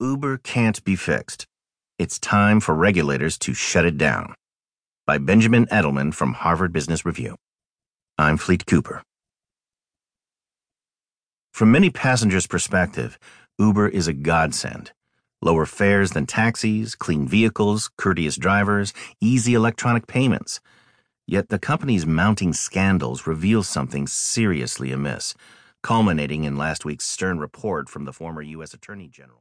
Uber can't be fixed. It's time for regulators to shut it down. By Benjamin Edelman from Harvard Business Review. I'm Fleet Cooper. From many passengers' perspective, Uber is a godsend. Lower fares than taxis, clean vehicles, courteous drivers, easy electronic payments. Yet the company's mounting scandals reveal something seriously amiss, culminating in last week's stern report from the former U.S. Attorney General.